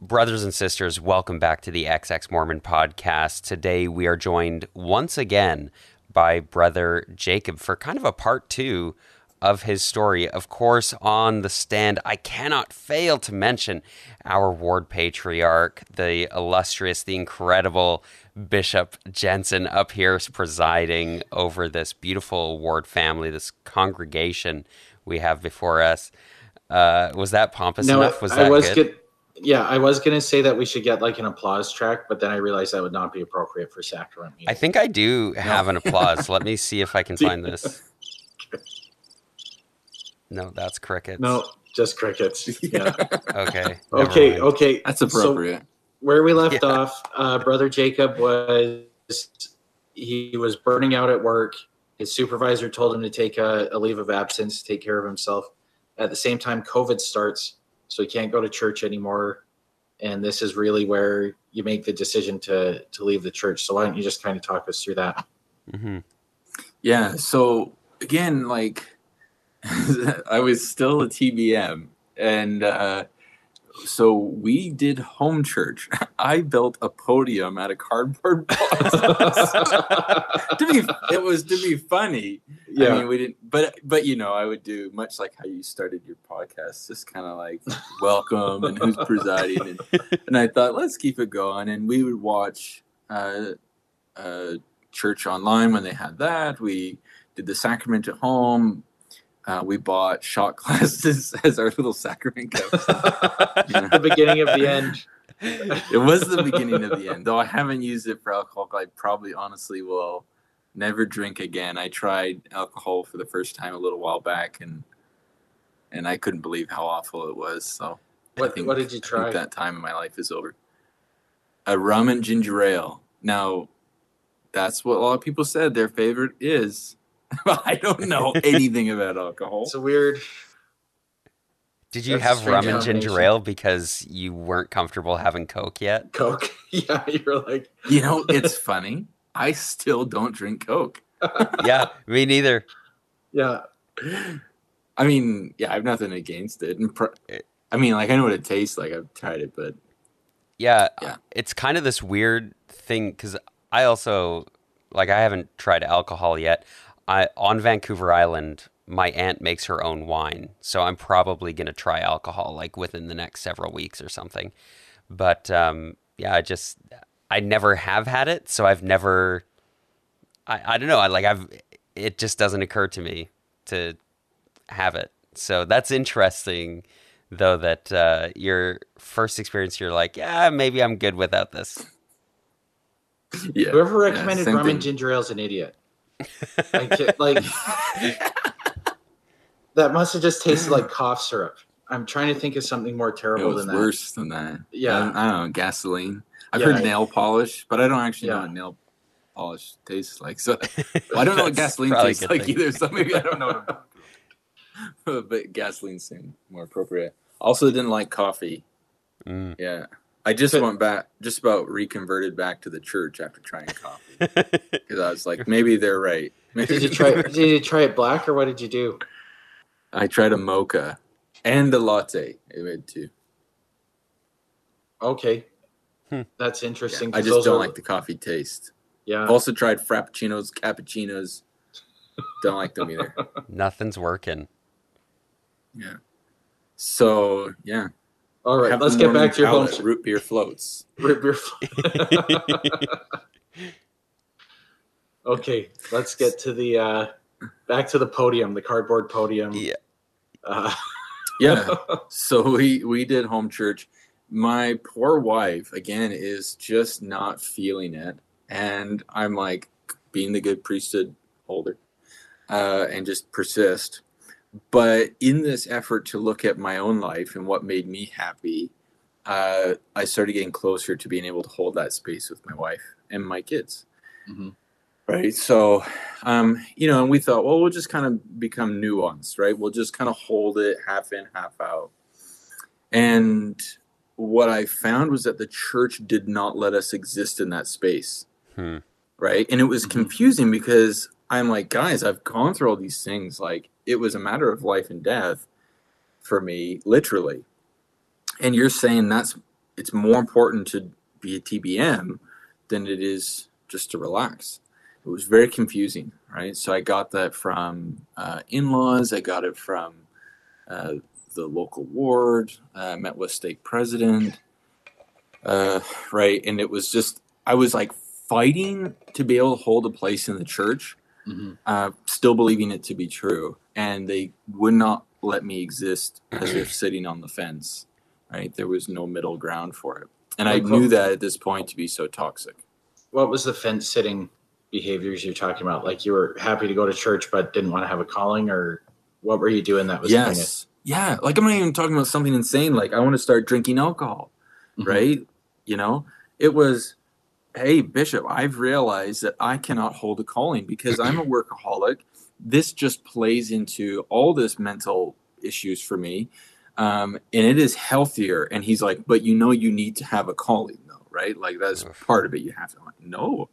Brothers and sisters, welcome back to the XX Mormon podcast. Today we are joined once again by Brother Jacob for kind of a part two of his story. Of course, on the stand, I cannot fail to mention our ward patriarch, the illustrious, the incredible Bishop Jensen, up here presiding over this beautiful ward family, this congregation we have before us. Uh, was that pompous No, enough? Was I that was good? good. Yeah, I was gonna say that we should get like an applause track, but then I realized that would not be appropriate for sacrament. I think I do have an applause. Let me see if I can find this. No, that's crickets. no, just crickets. Yeah. Okay. okay. mind. Okay. That's So appropriate. where we left Yeah. off, uh, brother Jacob was he was burning out at work. His supervisor told him to take a, a leave of absence, to take care of himself. At the same time, COVID starts, so he can't go to church anymore. And this is really where you make the decision to to leave the church. So why don't you just kind of talk us through that? Mhm. Yeah. So again, like I was still a TBM, and uh, so we did home church. I built a podium out of cardboard boxes. to be, it was to be funny. Yeah, I mean, we didn't, but but you know, I would do much like how you started your podcast, just kind of like welcome and who's presiding, and, and I thought let's keep it going, and we would watch uh, uh, church online when they had that. We did the sacrament at home. Uh, we bought shot glasses as our little sacrament. Yeah. the beginning of the end. it was the beginning of the end. Though I haven't used it for alcohol, I probably honestly will never drink again. I tried alcohol for the first time a little while back, and and I couldn't believe how awful it was. So What, think- what did you try? that time in my life is over. A rum and ginger ale. Now, that's what a lot of people said their favorite is. I don't know anything about alcohol. It's a weird. Did you That's have rum and ginger ale because you weren't comfortable having Coke yet? Coke. Yeah, you're like, You know, it's funny. I still don't drink Coke. yeah, me neither. yeah, I mean, yeah, I have nothing against it. And pr- I mean, like I know what it tastes like. I've tried it, but Yeah, Yeah. it's kind of this weird thing because I also like I haven't tried alcohol yet. I on Vancouver Island, my aunt makes her own wine, so I'm probably gonna try alcohol like within the next several weeks or something. But um, yeah, I just I never have had it, so I've never. I, I don't know. I like I've. It just doesn't occur to me to have it. So that's interesting, though. That uh, your first experience, you're like, yeah, maybe I'm good without this. yeah. whoever recommended same rum thing. and ginger ale is an idiot. I ca- like that must have just tasted like cough syrup. I'm trying to think of something more It terrible was than that. worse than that. Yeah. I don't, I don't know. Gasoline. I've Yeah. heard nail polish, but I don't actually know what nail polish tastes like. So well, I don't know what gasoline tastes like thing. either. So maybe I don't know. What but gasoline seemed more appropriate. Also, didn't like coffee. Mm. Yeah. I just But- went back, just about reconverted back to the church after trying coffee because I was like, maybe they're right. Did you try? Did you try it black or what did you do? I tried a mocha and a latte. I made two. Okay, Hmm. that's interesting. I just don't are- like the coffee taste. Yeah, I've also tried frappuccinos, cappuccinos. Don't like them either. Nothing's working. Yeah. So yeah. All right. Let's get back to your home. root beer floats. Rip your okay, let's get to the uh, back to the podium, the cardboard podium. Yeah. Uh, Yeah. so we we did home church. My poor wife again is just not feeling it, and I'm like being the good priesthood holder, uh, and just persist. But in this effort to look at my own life and what made me happy, uh, I started getting closer to being able to hold that space with my wife and my kids. Mhm. Right. So, um, you know, and we thought, well, we'll just kind of become nuanced, right? We'll just kind of hold it half in, half out. And what I found was that the church did not let us exist in that space. Hmm. Right. And it was Mhm. confusing because I'm like, guys, I've gone through all these things. Like, it was a matter of life and death for me, literally. And you're saying that's it's more important to be a TBM than it is just to relax. It was very confusing, right? So I got that from uh, in-laws. I got it from uh, the local ward. Uh, met with stake president, uh, right? And it was just I was like fighting to be able to hold a place in the church, hmm uh, still believing it to be true, and they would not let me exist as if sitting on the fence. Right? There was no middle ground for it, and I knew that at this point to be so toxic. What was the fence sitting behaviors you're talking about? Like you were happy to go to church but didn't want to have a calling, or what were you doing that was yes, yeah. Like I'm not even talking about something insane. Like I want to start drinking alcohol. Mhm. right? You know, it was, hey, Bishop, I've realized that I cannot hold a calling because I'm a workaholic. This just plays into all this mental issues for me. Um, and it is healthier. And he's like, but you know, you need to have a calling, though, right? Like that's part of it. You have to, I'm like, no,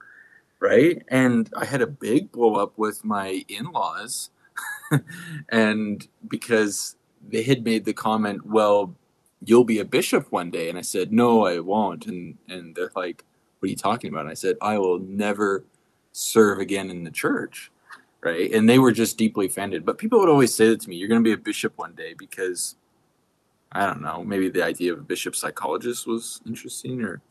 right? And I had a big blow up with my in laws. and because they had made the comment, well, you'll be a bishop one day and i said no i won't and and they're like what are you talking about and i said i will never serve again in the church right? And they were just deeply offended. But people would always say that to me you're going to be a bishop one day because i don't know maybe the idea of a bishop psychologist was interesting or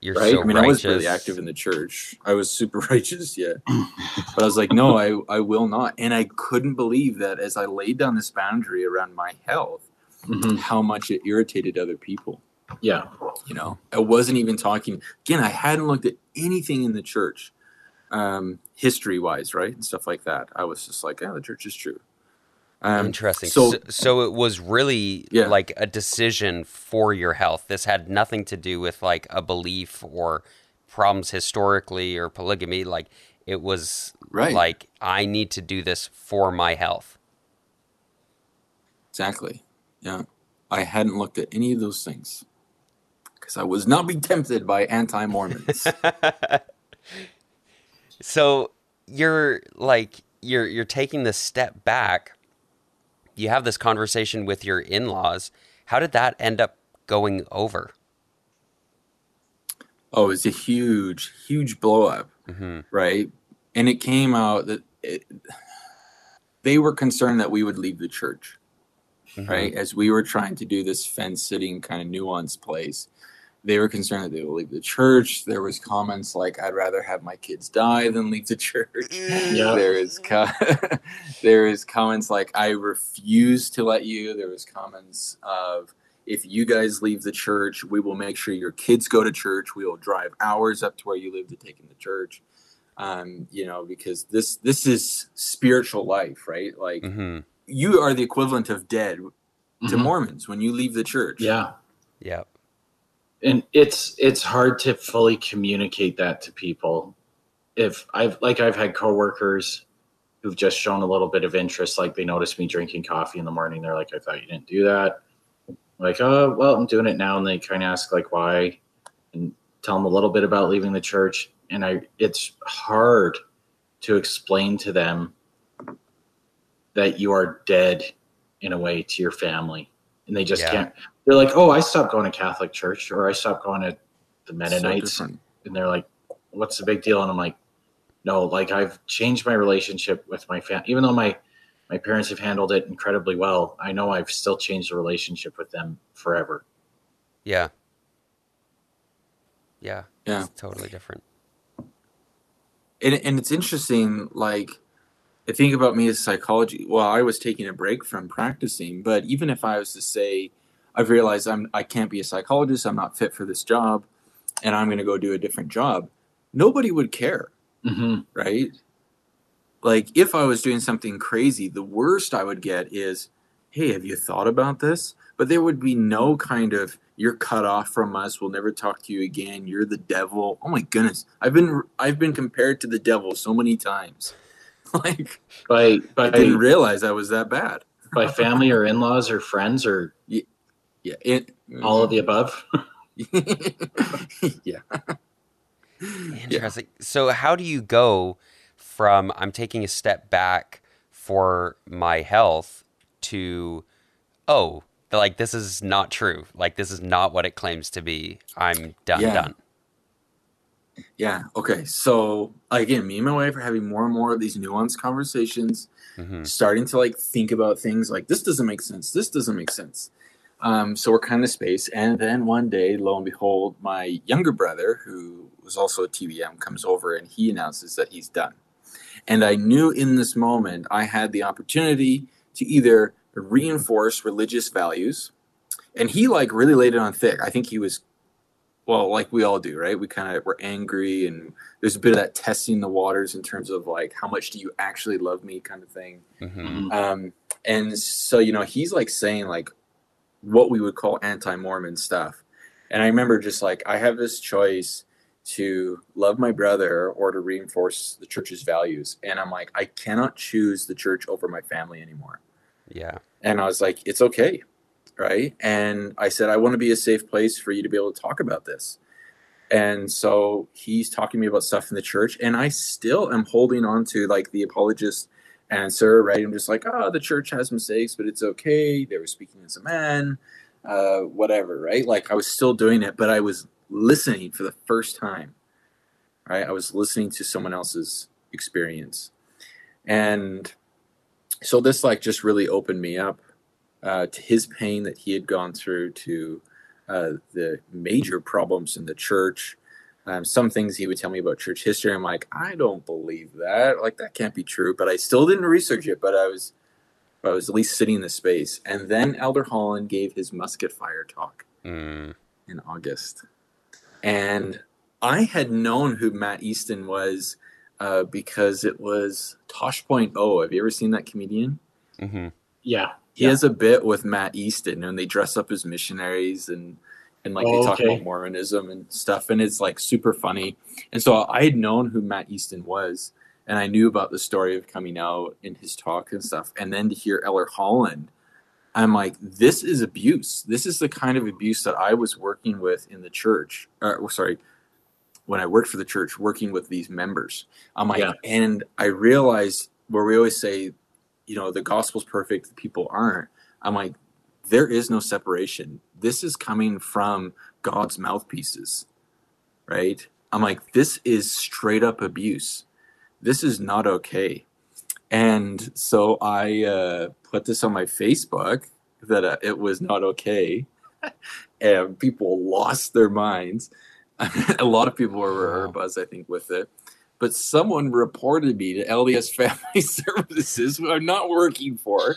You're Right? so i mean i was really active in the church. I was super righteous yeah. But i was like no i i will not. And i couldn't believe that as i laid down this boundary around my health Mhm. how much it irritated other people. Yeah. you know i wasn't even talking. Again i hadn't looked at anything in the church um history wise right and stuff like that i was just like yeah, the church is true um Interesting. so- So, so, it was really Yeah. like a decision for your health. This had nothing to do with like a belief or problems historically or polygamy. Like it was Right. like I need to do this for my health. exactly yeah i hadn't looked at any of those things because i was not being tempted by anti-mormons so you're like you're you're taking this step back. You have this conversation with your in-laws. How did that end up going over? oh it's a huge huge blow up hmm right and it came out that it, they were concerned that we would leave the church Mm-hmm. right? As we were trying to do this fence sitting kind of nuanced place, they were concerned that they would leave the church. There was comments like, "I'd rather have my kids die than leave the church." Yeah. There is co- there is comments like, "I refuse to let you." There was comments of, "If you guys leave the church, we will make sure your kids go to church. We will drive hours up to where you live to take them to church." Um, you know, because this this is spiritual life, right? Like hmm you are the equivalent of dead to Mhm. Mormons when you leave the church. Yeah. Yeah. And it's it's hard to fully communicate that to people. If i've like i've had coworkers who've just shown a little bit of interest like they notice me drinking coffee in the morning they're like i thought you didn't do that. I'm like oh well i'm doing it now and they kind of ask like why? And tell them a little bit about leaving the church and i it's hard to explain to them that you are dead in a way to your family and they just Yeah. can't they're like, "Oh, I stopped going to Catholic church, or I stopped going to the Mennonites," different. and they're like, "What's the big deal?" And I'm like, "No, like I've changed my relationship with my family. Even though my my parents have handled it incredibly well, I know I've still changed the relationship with them forever." Yeah. Yeah. Yeah. It's totally different. and and it's interesting. Like I think about me as psychology. Well, I was taking a break from practicing, but even if I was to say, I've realized I'm I can't be a psychologist. I'm not fit for this job, and I'm going to go do a different job. Nobody would care. Mm-hmm. right? Like if I was doing something crazy, the worst I would get is, "Hey, have you thought about this?" But there would be no kind of you're cut off from us. We'll never talk to you again. You're the devil. Oh my goodness. I've been I've been compared to the devil so many times. like By I didn't realize I was that bad. by family or in laws or friends or Yeah. It, all of the above. yeah. Interesting. So, how do you go from I'm taking a step back for my health to, oh, like, this is not true. Like, this is not what it claims to be. I'm done, Yeah. done. Yeah. Okay. So again, me and my wife are having more and more of these nuanced conversations, hmm starting to like think about things like this doesn't make sense. This doesn't make sense. Um, so we're kind of space. And then one day, lo and behold, my younger brother, who was also a TBM, comes over and he announces that he's done. And I knew in this moment I had the opportunity to either reinforce religious values, and he like really laid it on thick. I think he was, well, like we all do, right? We kind of were angry, and there's a bit of that testing the waters in terms of like how much do you actually love me, kind of thing. hmm Um, and so, you know, he's like saying like what we would call anti-Mormon stuff. And I remember just like I have this choice to love my brother or to reinforce the church's values. And I'm like, I cannot choose the church over my family anymore. Yeah. And I was like, it's okay. Right. And I said, I want to be a safe place for you to be able to talk about this. And so he's talking to me about stuff in the church. And I still am holding on to like the apologist answer, right? I'm just like, oh, the church has mistakes, but it's okay. They were speaking as a man, uh, whatever, right? Like I was still doing it, but I was listening for the first time, right? I was listening to someone else's experience. And so this like just really opened me up uh, to his pain that he had gone through, to uh, the major problems in the church. Um, some things he would tell me about church history. I'm like, I don't believe that. Like that can't be true. But I still didn't research it. But I was, I was at least sitting in the space. And then Elder Holland gave his musket fire talk Mm. in August. And I had known who Matt Easton was uh, because it was Tosh Point O. Have you ever seen that comedian? hmm Yeah. He Yeah. has a bit with Matt Easton, and they dress up as missionaries and and like Oh, they talk okay. about Mormonism and stuff, and it's like super funny. And so I had known who Matt Easton was, and I knew about the story of coming out in his talk and stuff. And then to hear Elder Holland, I'm like, this is abuse. This is the kind of abuse that I was working with in the church. Er, or, sorry, when I worked for the church, working with these members. I'm like, Yeah. and I realized where we always say, you know, the gospel's perfect, the people aren't. I'm like, there is no separation. This is coming from God's mouthpieces, right? I'm like, this is straight up abuse. This is not okay. And so I uh, put this on my Facebook that uh, it was not okay. and people lost their minds. a lot of people were, Wow. buzz, I think, with it. But someone reported me to LDS Family Services, who I'm not working for.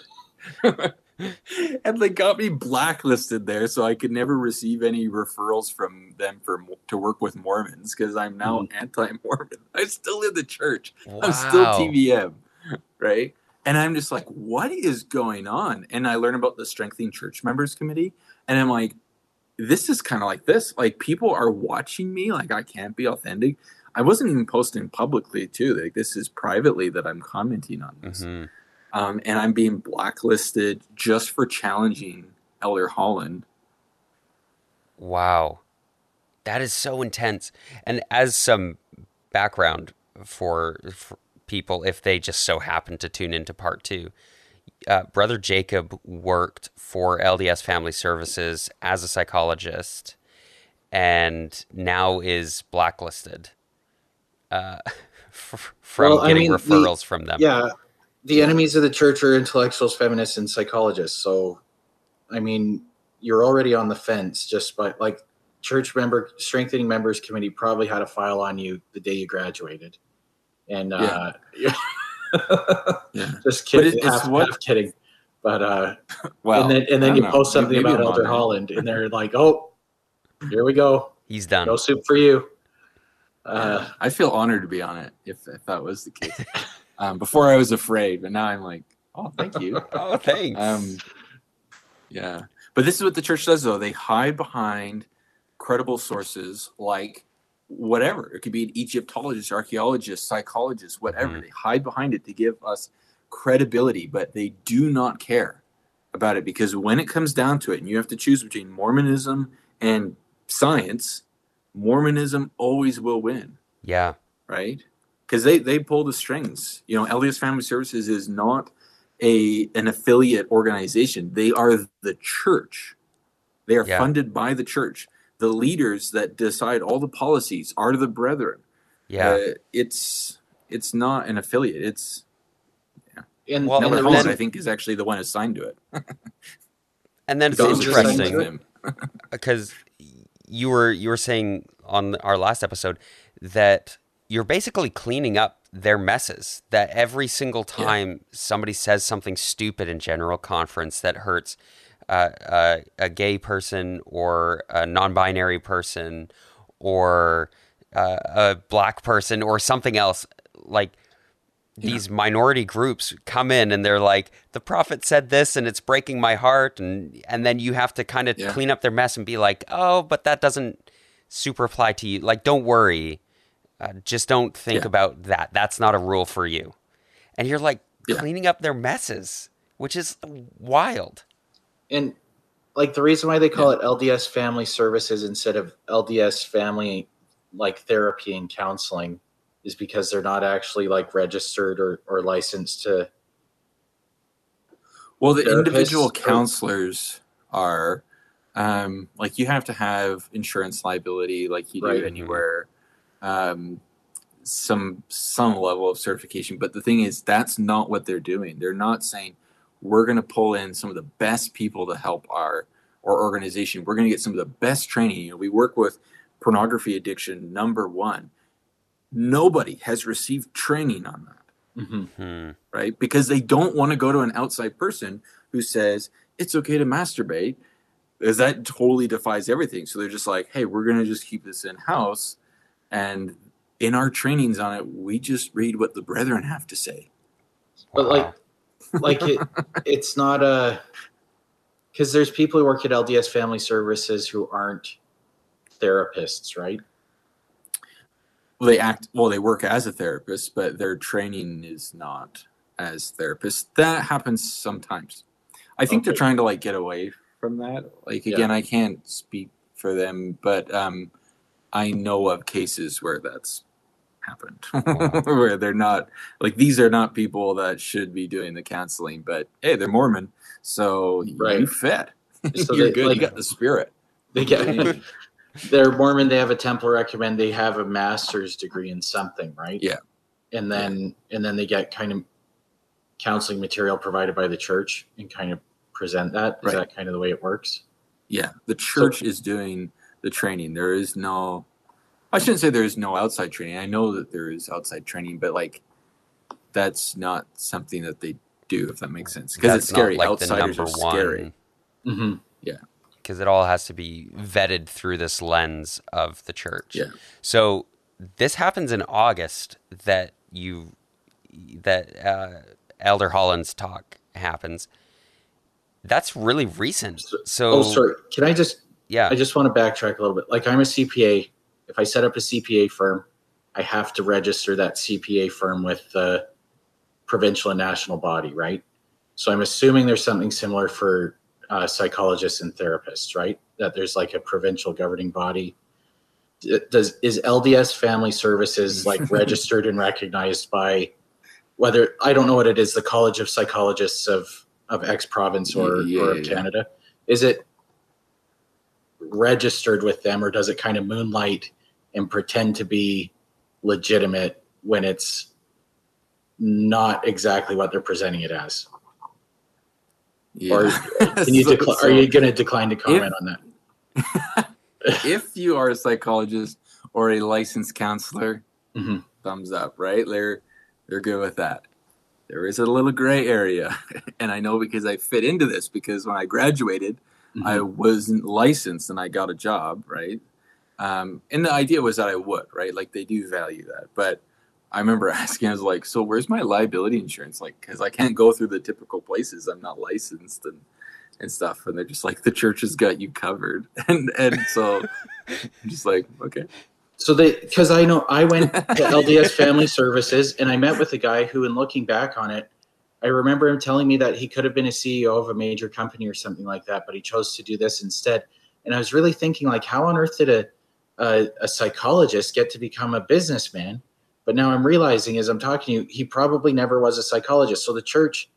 and they got me blacklisted there, so I could never receive any referrals from them for to work with Mormons because I'm now anti-Mormon. I'm still in the church. I'm still Wow. TBM, right? And I'm just like, what is going on? And I learn about the Strengthening Church Members Committee, and I'm like, this is kind of like this. Like people are watching me. Like I can't be authentic. I wasn't even posting publicly too. Like this is privately that I'm commenting on this, hmm um, and I'm being blacklisted just for challenging Elder Holland. Wow. That is so intense. And as some background for, for people, if they just so happen to tune into part two, uh, Brother Jacob worked for LDS Family Services as a psychologist and now is blacklisted uh, f- from Well, I getting mean, the- referrals from them. Yeah. The enemies of the church are intellectuals, feminists, and psychologists. So, I mean, you're already on the fence just by like church member strengthening members committee probably had a file on you the day you graduated. And uh Yeah. just But kidding, it- it's half, what- half kidding. But uh Well, and then and then you know. post something Maybe about Elder on. Holland and they're like, "Oh, here we go. He's done. No soup for you." Uh I feel honored to be on it if, if that was the case. um, before I was afraid, but now I'm like, oh, thank you. Oh, thanks. Um, yeah, but this is what the church does, though. They hide behind credible sources like whatever. It could be an Egyptologist, archaeologist, psychologist, whatever. Mhm. They hide behind it to give us credibility, but they do not care about it because when it comes down to it, and you have to choose between Mormonism and science, Mormonism always will win yeah. right? Because they they pull the strings. You know, LDS Family Services is not a an affiliate organization. They are the church. They are Yeah. funded by the church. The leaders that decide all the policies are the brethren. Yeah. Uh, it's it's not an affiliate. It's And, Well, and Never then- Holland, I think, is actually the one assigned to it. and then it's Those interesting. because you were you were saying on our last episode that you're basically cleaning up their messes that every single Yeah. time somebody says something stupid in general conference that hurts uh, uh, a gay person or a non-binary person or uh, a black person or something else like these minority groups come in and they're like the prophet said this and it's breaking my heart and and then you have to kind of Yeah. clean up their mess and be like oh but that doesn't super apply to you like don't worry uh, just don't think Yeah. about that that's not a rule for you and you're like Yeah. cleaning up their messes which is wild and like the reason why they call it LDS Family Services instead of LDS Family like therapy and counseling is because they're not actually like registered or, or licensed to Well, the Therapists individual or- counselors are um, like you have to have insurance liability, like you do Right. anywhere. Um, some some level of certification, but the thing is, that's not what they're doing. They're not saying we're going to pull in some of the best people to help our our organization. We're going to get some of the best training. You know, we work with pornography addiction number one. Nobody has received training on that Mhm. hmm. right? Because they don't want to go to an outside person who says it's okay to masturbate, because that totally defies everything. So they're just like, hey, we're going to just keep this in house. And in our trainings on it, we just read what the brethren have to say. But like like it it's not a because there's people who work at LDS Family Services who aren't therapists, right? Well, they act, well, they work as a therapist, but their training is not as therapists. That happens sometimes. I think they're trying to like get away from that. Like Yeah. again, I can't speak for them, but um, I know of cases where that's happened, where they're not like these are not people that should be doing the counseling, but hey, they're Mormon, so you Right. fit. So You're they- good. like- you got the spirit. They get they're Mormon, they have a temple recommend they have a master's degree in something, right? Yeah. And then and then they get kind of counseling material provided by the church and kind of present that. Is Right. that kind of the way it works? Yeah, the church is doing the training. There is no, I shouldn't say there is no outside training. I know that there is outside training, but like that's not something that they do, if that makes sense. Because it's scary. not like the Outsiders are scary. one Mm-hmm. because it all has to be vetted through this lens of the church. Yeah. So this happens in August that you that uh, Elder Holland's talk happens. That's really recent. So Oh, sorry. Can I just yeah, I just want to backtrack a little bit. Like I'm a CPA. If I set up a CPA firm, I have to register that CPA firm with the provincial and national body, right? So I'm assuming there's something similar for uh, psychologists and therapists, right? That there's like a provincial governing body. Does is LDS Family Services like registered and recognized by whether I don't know what it is, the College of Psychologists of of X province or, Yeah, or of yeah. Canada? Is it registered with them or does it kind of moonlight and pretend to be legitimate when it's not exactly what they're presenting it as Yeah. or can you So- so are you going to decline to comment on that if you are a psychologist or a licensed counselor, Mhm. thumbs up, right? They're they're good with that. There is a little gray area, and I know because I fit into this because when I graduated, I Mhm. wasn't licensed and I got a job, right? Um, and the idea was that I would, right? Like they do value that, but I remember asking, I was like, "So where's my liability insurance?" Like, because I can't go through the typical places. I'm not licensed and and stuff. And they're just like, "The church has got you covered," and and so I'm just like, okay, So they, because I know I went to LDS Family Services and I met with a guy who, in looking back on it, I remember him telling me that he could have been a CEO of a major company or something like that, but he chose to do this instead. And I was really thinking, like, how on earth did a a, a psychologist get to become a businessman? But now I'm realizing, as I'm talking to you, he probably never was a psychologist. So the church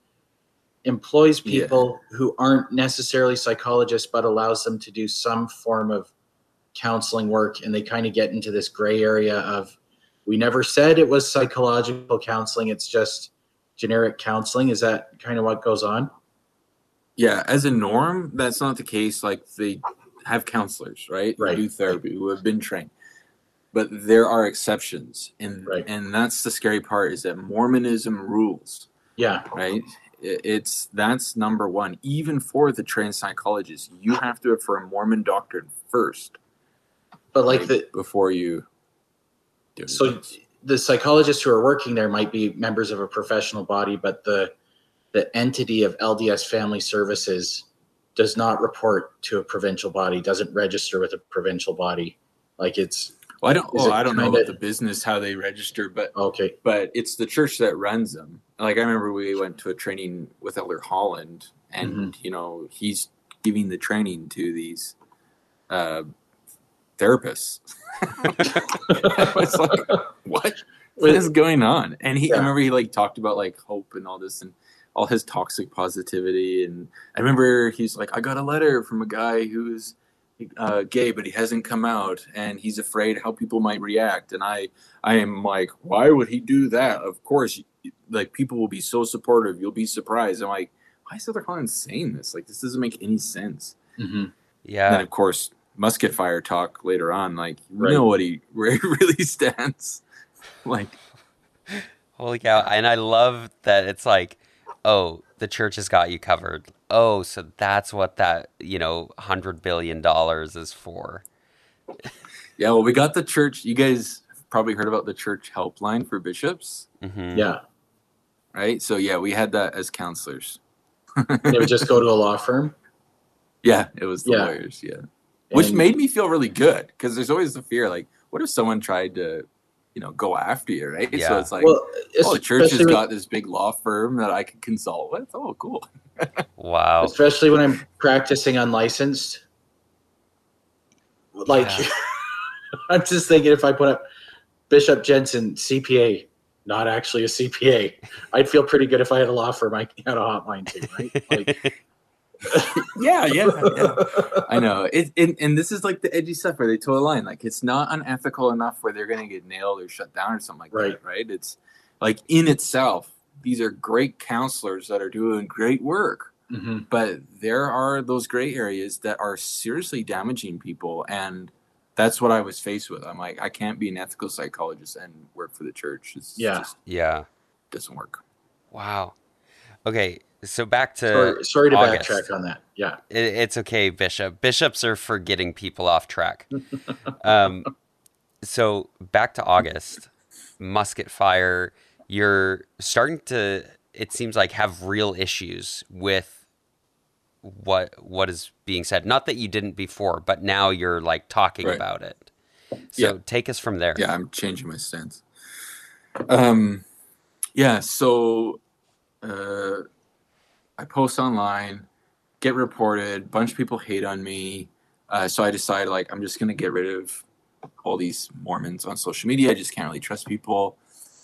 employs Yeah. people who aren't necessarily psychologists, but allows them to do some form of counseling work, and they kind of get into this gray area of we never said it was psychological counseling; it's just generic counseling. Is that kind of what goes on? Yeah, as a norm, that's not the case. Like they have counselors, right? Who Right. do therapy, who have been trained. But there are exceptions, and Right. and that's the scary part is that Mormonism rules, Yeah, right? It's that's number one. Even for the trained psychologist, you have to affirm Mormon doctrine first, but like right, the before you. Do so. The psychologists who are working there might be members of a professional body, but the the entity of LDS Family Services does not report to a provincial body, doesn't register with a provincial body. Like it's well, I don't. it I don't know about the business how they register, but okay. but it's the church that runs them. Like I remember we went to a training with Elder Holland, and Mm-hmm. you know he's giving the training to these uh, therapists. I was like, what? What is going on? And he, Yeah. I remember he like talked about like hope and all this and all his toxic positivity. And I remember he's like, I got a letter from a guy who's uh, gay, but he hasn't come out, and he's afraid how people might react. And I, I am like, why would he do that? Of course, like people will be so supportive. You'll be surprised. I'm like, why is Elder Holland saying this? Like this doesn't make any sense. Mhm. And then Yeah. of course, musket fire talk later on. Like you Right. know what he where he really stands. Like Holy cow. And I love that it's like, oh, the church has got you covered. Oh, so that's what that, you know, $100 billion is for. yeah, well, we got the church. You guys probably heard about the church helpline for bishops, hmm Yeah. right? So yeah, we had that as counselors. They would just go to a law firm. Yeah, it was the Yeah. lawyers. Yeah, which and- made me feel really good because there's always the fear, like, what if someone tried to, you know, go after you, right? Yeah. So it's like, well, oh, the church has got this big law firm that I could consult with. Oh, cool. Wow. especially when I'm practicing unlicensed. Like, Yeah. I'm just thinking if I put up Bishop Jensen CPA, not actually a CPA, I'd feel pretty good if I had a law firm I had a hotline to, right? Like, Yeah, yeah, yeah. I know. It, and, and this is like the edgy stuff where they toe a line. Like it's not unethical enough where they're going to get nailed or shut down or something like Right. that, right? It's like in itself, these are great counselors that are doing great work. Mhm. But there are those gray areas that are seriously damaging people. And that's what I was faced with. I'm like, I can't be an ethical psychologist and work for the church. It's Yeah. just yeah. doesn't work. Wow. Okay. So back to sorry, sorry to August. backtrack on that. Yeah. It, it's okay, Bishop. Bishops are for getting people off track. um, so back to August, musket fire. You're starting to. It seems like have real issues with what what is being said. Not that you didn't before, but now you're like talking Right. about it. So Yeah. take us from there. yeah i'm changing my stance um yeah so uh i post online get reported bunch of people hate on me. Uh, so i decide like i'm just gonna get rid of all these mormons on social media. I just can't really trust people.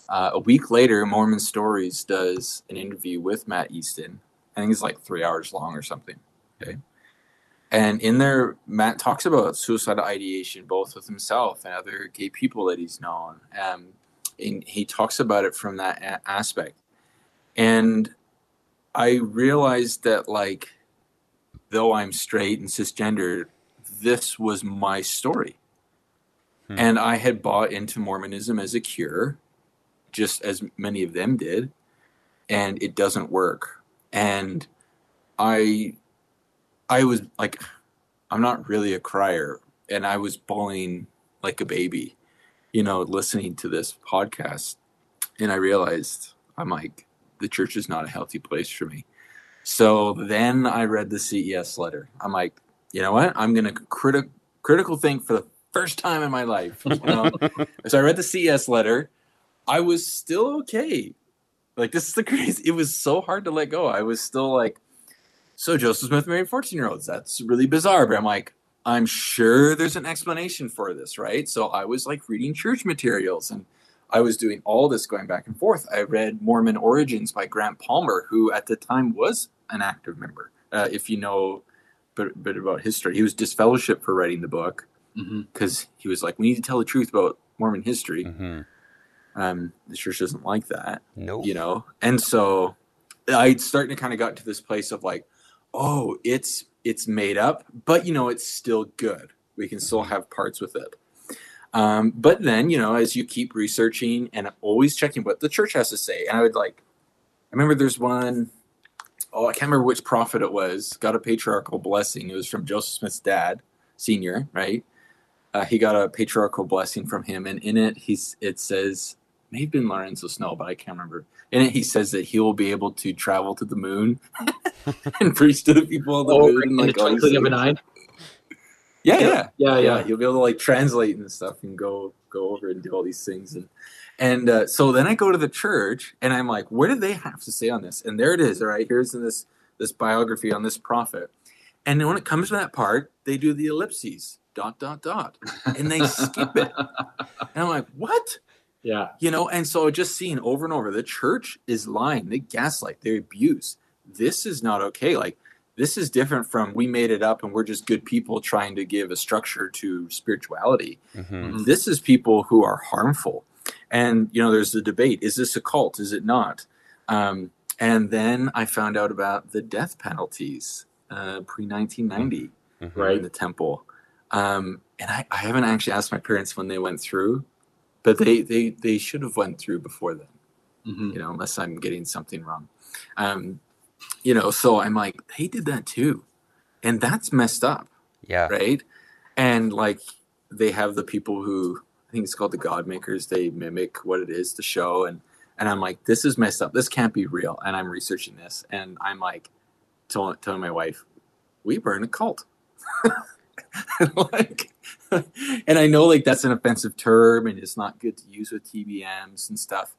Uh, a week later mormon stories does an interview with matt easton. I think it's like three hours long or something okay? And in there, Matt talks about suicidal ideation, both with himself and other gay people that he's known. Um, and he talks about it from that a- aspect. And I realized that, like, though I'm straight and cisgender, this was my story. Hmm. And I had bought into Mormonism as a cure, just as many of them did. And it doesn't work. And I I was like, I'm not really a crier, and I was bawling like a baby, you know, listening to this podcast, and I realized I'm like, the church is not a healthy place for me. So then I read the CES letter. I'm like, you know what? I'm gonna criti- critical think for the first time in my life. You know? so I read the CES letter. I was still okay. Like this is the crazy. It was so hard to let go. I was still like, so Joseph Smith married 14 year olds. That's really bizarre. But I'm like, I'm sure there's an explanation for this, right? So I was like reading church materials and I was doing all this going back and forth. I read Mormon Origins by Grant Palmer, who at the time was an active member. Uh, if you know a bit, bit about history, he was disfellowship for writing the book because Mhm. he was like, we need to tell the truth about Mormon history. hmm Um, the church doesn't like that, Nope. you know. And so I starting to kind of got to this place of like, oh, it's it's made up, but you know, it's still good. We can still have parts with it. Um, but then, you know, as you keep researching and always checking what the church has to say, and I would like, I remember there's one, oh, I can't remember which prophet it was, got a patriarchal blessing. It was from Joseph Smith's dad, senior, right? Uh, he got a patriarchal blessing from him, and in it, he's it says, may have been Lorenzo Snow, but I can't remember. In it, he says that he will be able to travel to the moon and preach to the people on the Oh, moon. in like, the twinkling of an eye. Yeah, yeah, Yeah, yeah. You'll be able to like translate and stuff and go go over and do all these things and and uh, so then I go to the church and I'm like, what do they have to say on this? And there it is. All right, here's this this biography on this prophet. And then when it comes to that part, they do the ellipses, dot dot dot, and they skip it. And I'm like, what? Yeah. You know, and so just seeing over and over, the church is lying. They gaslight, they abuse. This is not okay. Like, this is different from we made it up and we're just good people trying to give a structure to spirituality. hmm Mhm. This is people who are harmful. And, you know, there's the debate is this a cult? Is it not? Um, and then I found out about the death penalties uh, pre 1990 hmm Right. in the temple. Um, and I, I haven't actually asked my parents when they went through, but they, they, they should have went through before then Mhm. you know, unless I'm getting something wrong. Um, you know, so I'm like, they did that too. And that's messed up, Yeah. right? And like they have the people who I think it's called the God makers, they mimic what it is to show and and I'm like, this is messed up. This can't be real. And I'm researching this and I'm like telling, telling my wife, we were in a cult. like and I know like that's an offensive term and it's not good to use with TBMs and stuff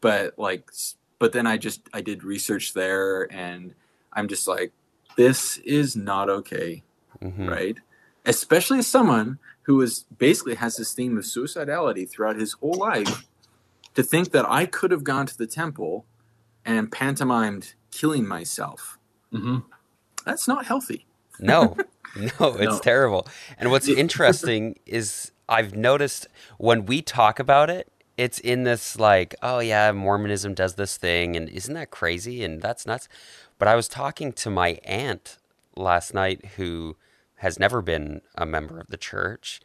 but like but then i just i did research there and i'm just like this is not okay hmm right especially as someone who is basically has this theme of suicidality throughout his whole life to think that i could have gone to the temple and pantomimed killing myself Mhm. that's not healthy No, no, it's No. terrible. And what's interesting is I've noticed when we talk about it, it's in this like, oh yeah, Mormonism does this thing, and isn't that crazy? And that's nuts. But I was talking to my aunt last night who has never been a member of the church,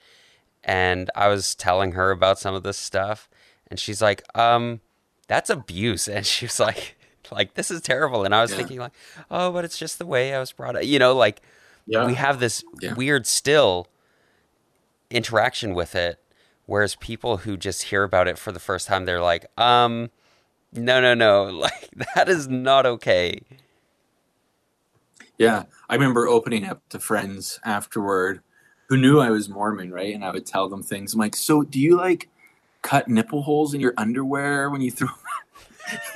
and I was telling her about some of this stuff, and she's like, um, that's abuse. And she was like, like, this is terrible. And I was Yeah. thinking like, oh, but it's just the way I was brought up. You know, like Yeah. we have this Yeah. weird still interaction with it whereas people who just hear about it for the first time they're like um no no no like that is not okay Yeah, I remember opening up to friends afterward who knew I was Mormon, right? And I would tell them things. I'm like, "So, do you like cut nipple holes in your underwear when you throw?"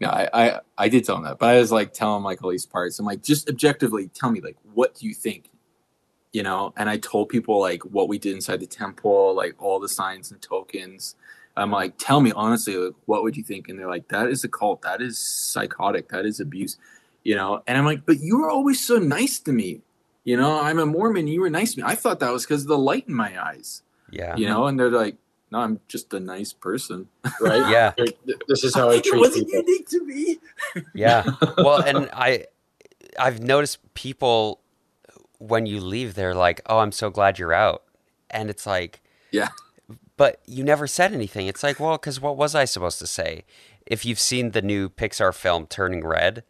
no, I, I I did tell them that, but I was like tell them like all these parts. I'm like, just objectively tell me like what do you think, you know? And I told people like what we did inside the temple, like all the signs and tokens. I'm like, tell me honestly, like, what would you think? And they're like, that is a cult. That is psychotic. That is abuse you know and i'm like but you were always so nice to me you know i'm a mormon you were nice to me i thought that was because of the light in my eyes yeah you know and they're like no i'm just a nice person Right. yeah Here, th- This is how I it treat wasn't people. unique to me yeah well and i i've noticed people when you leave they're like oh i'm so glad you're out and it's like yeah but you never said anything it's like well because what was i supposed to say if you've seen the new pixar film turning red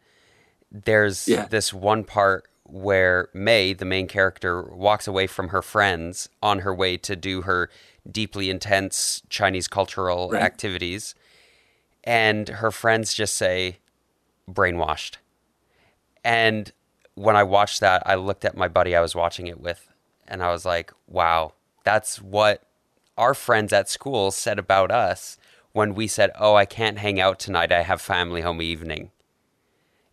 there's Yeah. this one part where Mei, the main character, walks away from her friends on her way to do her deeply intense Chinese cultural Right. activities. And her friends just say, brainwashed. And when I watched that, I looked at my buddy I was watching it with, and I was like, wow, that's what our friends at school said about us when we said, oh, I can't hang out tonight. I have family home evening.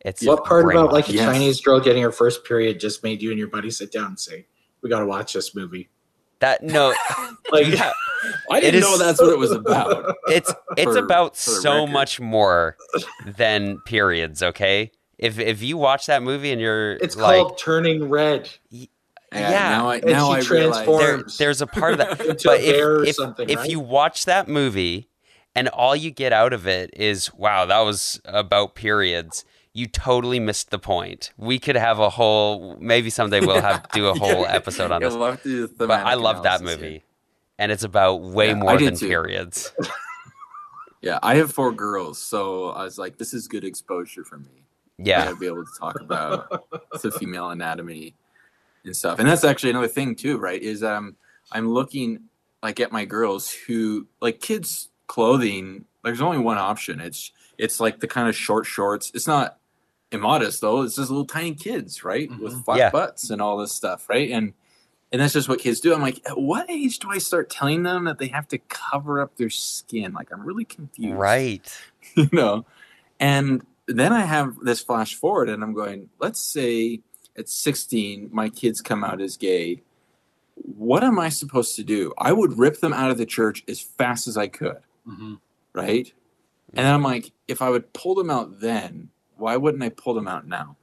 It's What part about like a Yes. Chinese girl getting her first period just made you and your buddy sit down and say, "We got to watch this movie"? That no, Like, yeah, I didn't is- know that's what it was about. it's it's For- about for so record. much more than periods. Okay, if if you watch that movie and you're it's like, called Turning Red Yeah, Yeah. now I And now she I realize. transforms. there, there's a part of that. into but a bear or if if, something. if right? you watch that movie and all you get out of it is wow that was about periods you totally missed the point we could have a whole maybe someday we'll have do a whole episode on this we'll to the but i love that movie here. and it's about way Yeah, more than too. periods Yeah, I have four girls, so I was like, this is good exposure for me. Yeah to be able to talk about the female anatomy and stuff. And that's actually another thing too, right? Is um I'm looking like at my girls who like kids clothing, there's only one option. It's it's like the kind of short shorts. It's not immodest though. It's just little tiny kids, right? With Mhm. flat Yeah. butts and all this stuff, right? And and that's just what kids do. I'm like, at what age do I start telling them that they have to cover up their skin? Like I'm really confused right you know and then i have this flash forward and i'm going let's say at 16 my kids come out as gay. What am i supposed to do? I would rip them out of the church as fast as i could. Mhm. right? And then i'm like if i would pull them out then why wouldn't i pull them out now?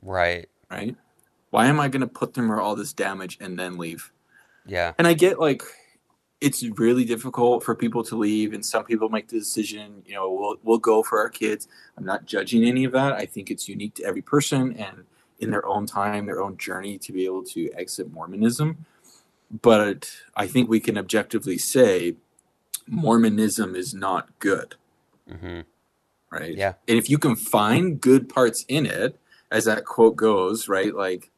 Right. Right? Why am i going to put them through all this damage and then leave? Yeah. And I get like it's really difficult for people to leave, and some people make the decision. You know, we'll we'll go for our kids. I'm not judging any of that. I think it's unique to every person and in their own time, their own journey to be able to exit Mormonism. But I think we can objectively say Mormonism is not good, hmm right? Yeah. And if you can find good parts in it, as that quote goes, right? Like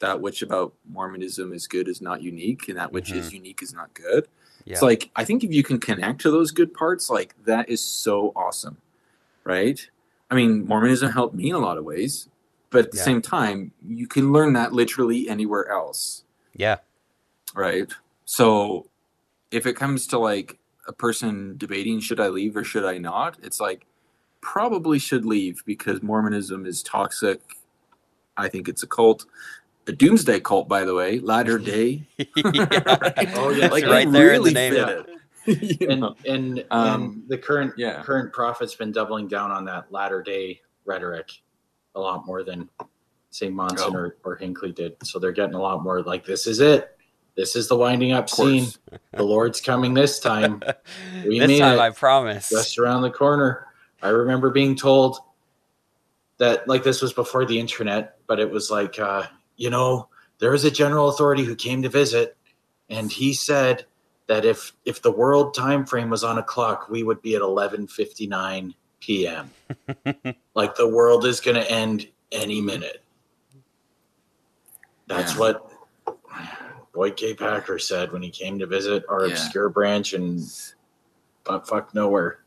that which about Mormonism is good is not unique, and that which is unique is not good. Yeah It's like I think if you can connect to those good parts, like that is so awesome, right? I mean, Mormonism helped me in a lot of ways, but at the Yeah. same time, you can learn that literally anywhere else, yeah right? So, if it comes to like a person debating should I leave or should I not, it's like probably should leave because Mormonism is toxic. I think it's a cult. A doomsday cult, by the way, latter day. yeah. Oh, yeah, like right it there in the really name. fit it. You and know? and, Um, and the current yeah. current prophet's been doubling down on that latter day rhetoric a lot more than St. Monson Oh. or, or Hinckley did. So they're getting a lot more like this is it. This is the winding up scene. The Lord's coming this time, We this mean time it. i promise just around the corner. I remember being told that like this was before the internet, but it was like uh, you know, there was a general authority who came to visit and he said that if if the world time frame was on a clock, we would be at 11:59 p.m. like the world is going to end any minute. That's Yeah. what Boyd K. Packer said when he came to visit our Yeah. obscure branch in butt fuck nowhere.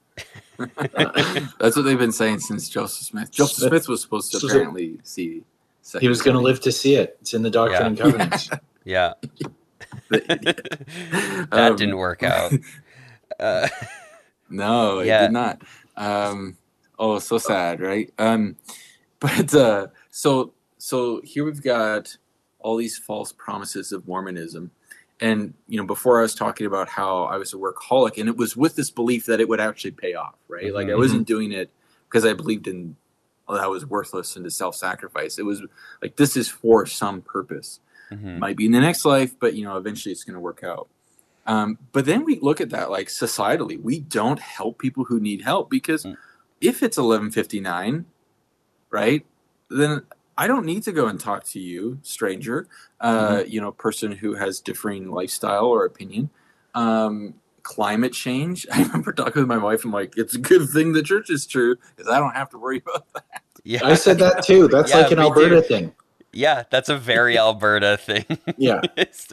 That's what they've been saying since Joseph Smith. Joseph Smith- Smith was supposed to So- apparently see. He was going to live to see it. It's in the Doctrine and Covenants. yeah that Um, didn't work out uh, No, it Yeah. did not. Um, oh, so sad, right? Um, but uh, so so here we've got all these false promises of Mormonism, and you know, before I was talking about how I was a workaholic, and it was with this belief that it would actually pay off, right? Like I Mhm. wasn't doing it because I believed in that was worthless and to self-sacrifice. It was like this is for some purpose mhm. might be in the next life, but you know, eventually it's going to work out. Um, but then we look at that like societally, we don't help people who need help because Mm. if it's eleven fifty nine, right, then I don't need to go and talk to you, stranger, uh, you know, person who has differing lifestyle or opinion. Um, climate change. I remember talking with my wife. I'm like, it's a good thing the church is true because I don't have to worry about that. yeah I said that too. That's Yeah, like an Alberta too. thing. Yeah, that's a very Alberta thing. Yeah. It's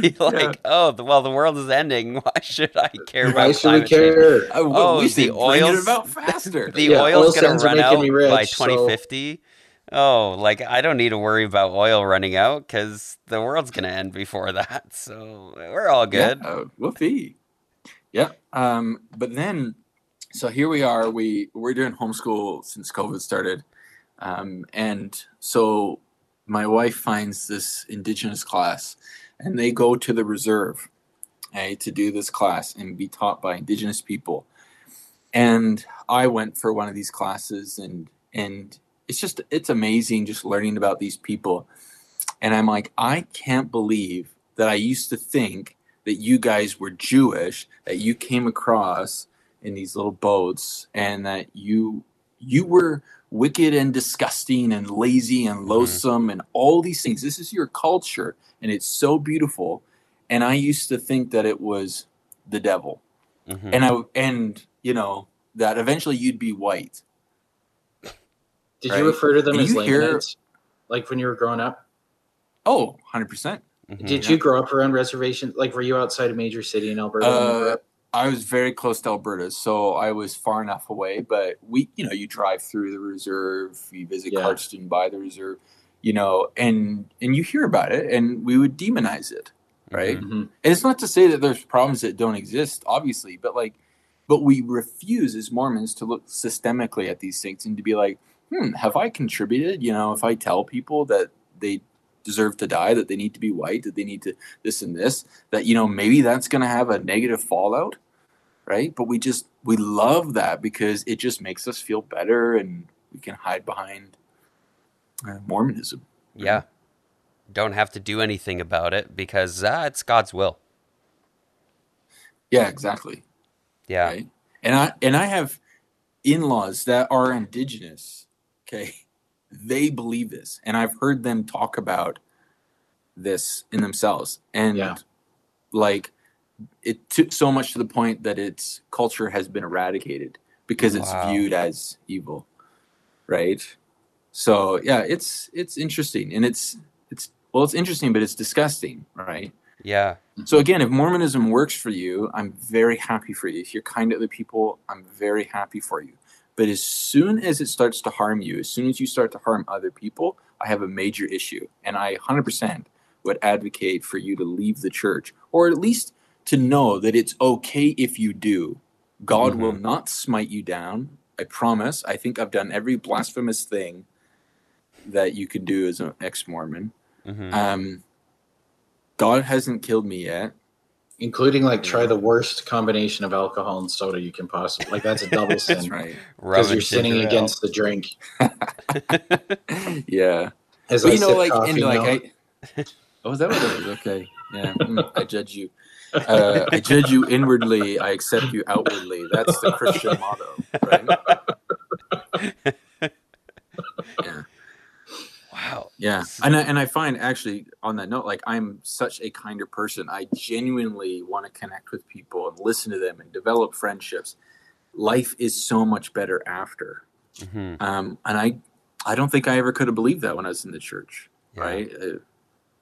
be like, oh, the, well, the world is ending. Why should I care about Why should we climate change? care? I, Oh, we the should bring it oils- about faster. The Yeah, oil's oil gonna run out rich, by so- 2050. Oh, like I don't need to worry about oil running out because the world's gonna end before that. So we're all good. Yeah, uh, whoopee. Um, but then, so here we are. We we're doing homeschool since COVID started, um, and so my wife finds this indigenous class, and they go to the reserve okay, to do this class and be taught by indigenous people. And I went for one of these classes and and it's just it's amazing just learning about these people. And I'm like, I can't believe that I used to think that you guys were Jewish, that you came across in these little boats and that you you were wicked and disgusting and lazy and loathsome mm-hmm. and all these things. This is your culture and it's so beautiful. And I used to think that it was the devil. Mm-hmm. And I and you know that eventually you'd be white. Did right? you refer to them and as Lamanites? Like when you were growing up? Oh, 100%. percent mm-hmm. Did you grow up around reservations? Like, were you outside a major city in Alberta? Uh, I was very close to Alberta, so I was far enough away. But we, you know, you drive through the reserve, you visit yeah. Cardston by the reserve, you know, and and you hear about it, and we would demonize it, right? Mm-hmm. And it's not to say that there's problems that don't exist, obviously, but like, but we refuse as Mormons to look systemically at these things and to be like, hmm, have I contributed? You know, if I tell people that they deserve to die, that they need to be white, that they need to this and this, that you know maybe that's going to have a negative fallout, right? But we just we love that because it just makes us feel better, and we can hide behind uh, Mormonism. Yeah, don't have to do anything about it because uh, it's God's will. Yeah, exactly. Yeah, right? and I and I have in-laws that are indigenous. Okay, they believe this and i've heard them talk about this in themselves. And yeah. like it took so much to the point that its culture has been eradicated because wow. it's viewed as evil right? So yeah it's it's interesting and it's it's well it's interesting but it's disgusting right? Yeah. So again if mormonism works for you i'm very happy for you. If you're kind to other people i'm very happy for you but as soon as it starts to harm you, as soon as you start to harm other people, I have a major issue. And I 100% would advocate for you to leave the church, or at least to know that it's okay if you do. God mm-hmm. will not smite you down. I promise. I think I've done every blasphemous thing that you could do as an ex Mormon. Mm-hmm. Um, God hasn't killed me yet including like try the worst combination of alcohol and soda you can possibly like that's a double sin. that's right because you're sinning against the drink. Yeah. As but, I you know like coffee, like I, oh is that what it is? Okay. Yeah mm, i judge you. Uh, i judge you inwardly i accept you outwardly. That's the christian motto right yeah Wow. Yeah. And I, and I find actually on that note, like I'm such a kinder person. I genuinely want to connect with people and listen to them and develop friendships. Life is so much better after. Mm-hmm. Um, and I, I don't think I ever could have believed that when I was in the church. Yeah. Right. I,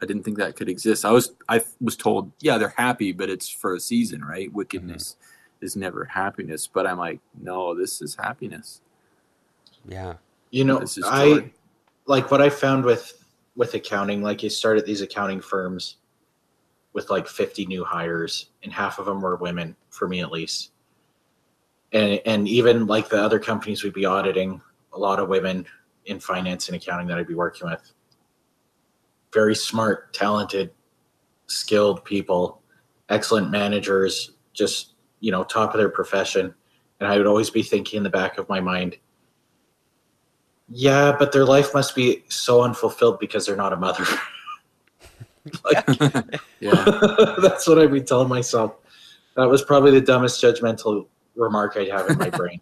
I, didn't think that could exist. I was, I was told, yeah, they're happy, but it's for a season, right? Wickedness mm-hmm. is never happiness. But I'm like, no, this is happiness. Yeah. You know, I, like what I found with with accounting, like you start at these accounting firms with like 50 new hires, and half of them were women, for me at least. And and even like the other companies we'd be auditing, a lot of women in finance and accounting that I'd be working with. Very smart, talented, skilled people, excellent managers, just you know, top of their profession. And I would always be thinking in the back of my mind, yeah, but their life must be so unfulfilled because they're not a mother. like, yeah, that's what I'd be telling myself. That was probably the dumbest judgmental remark I'd have in my brain.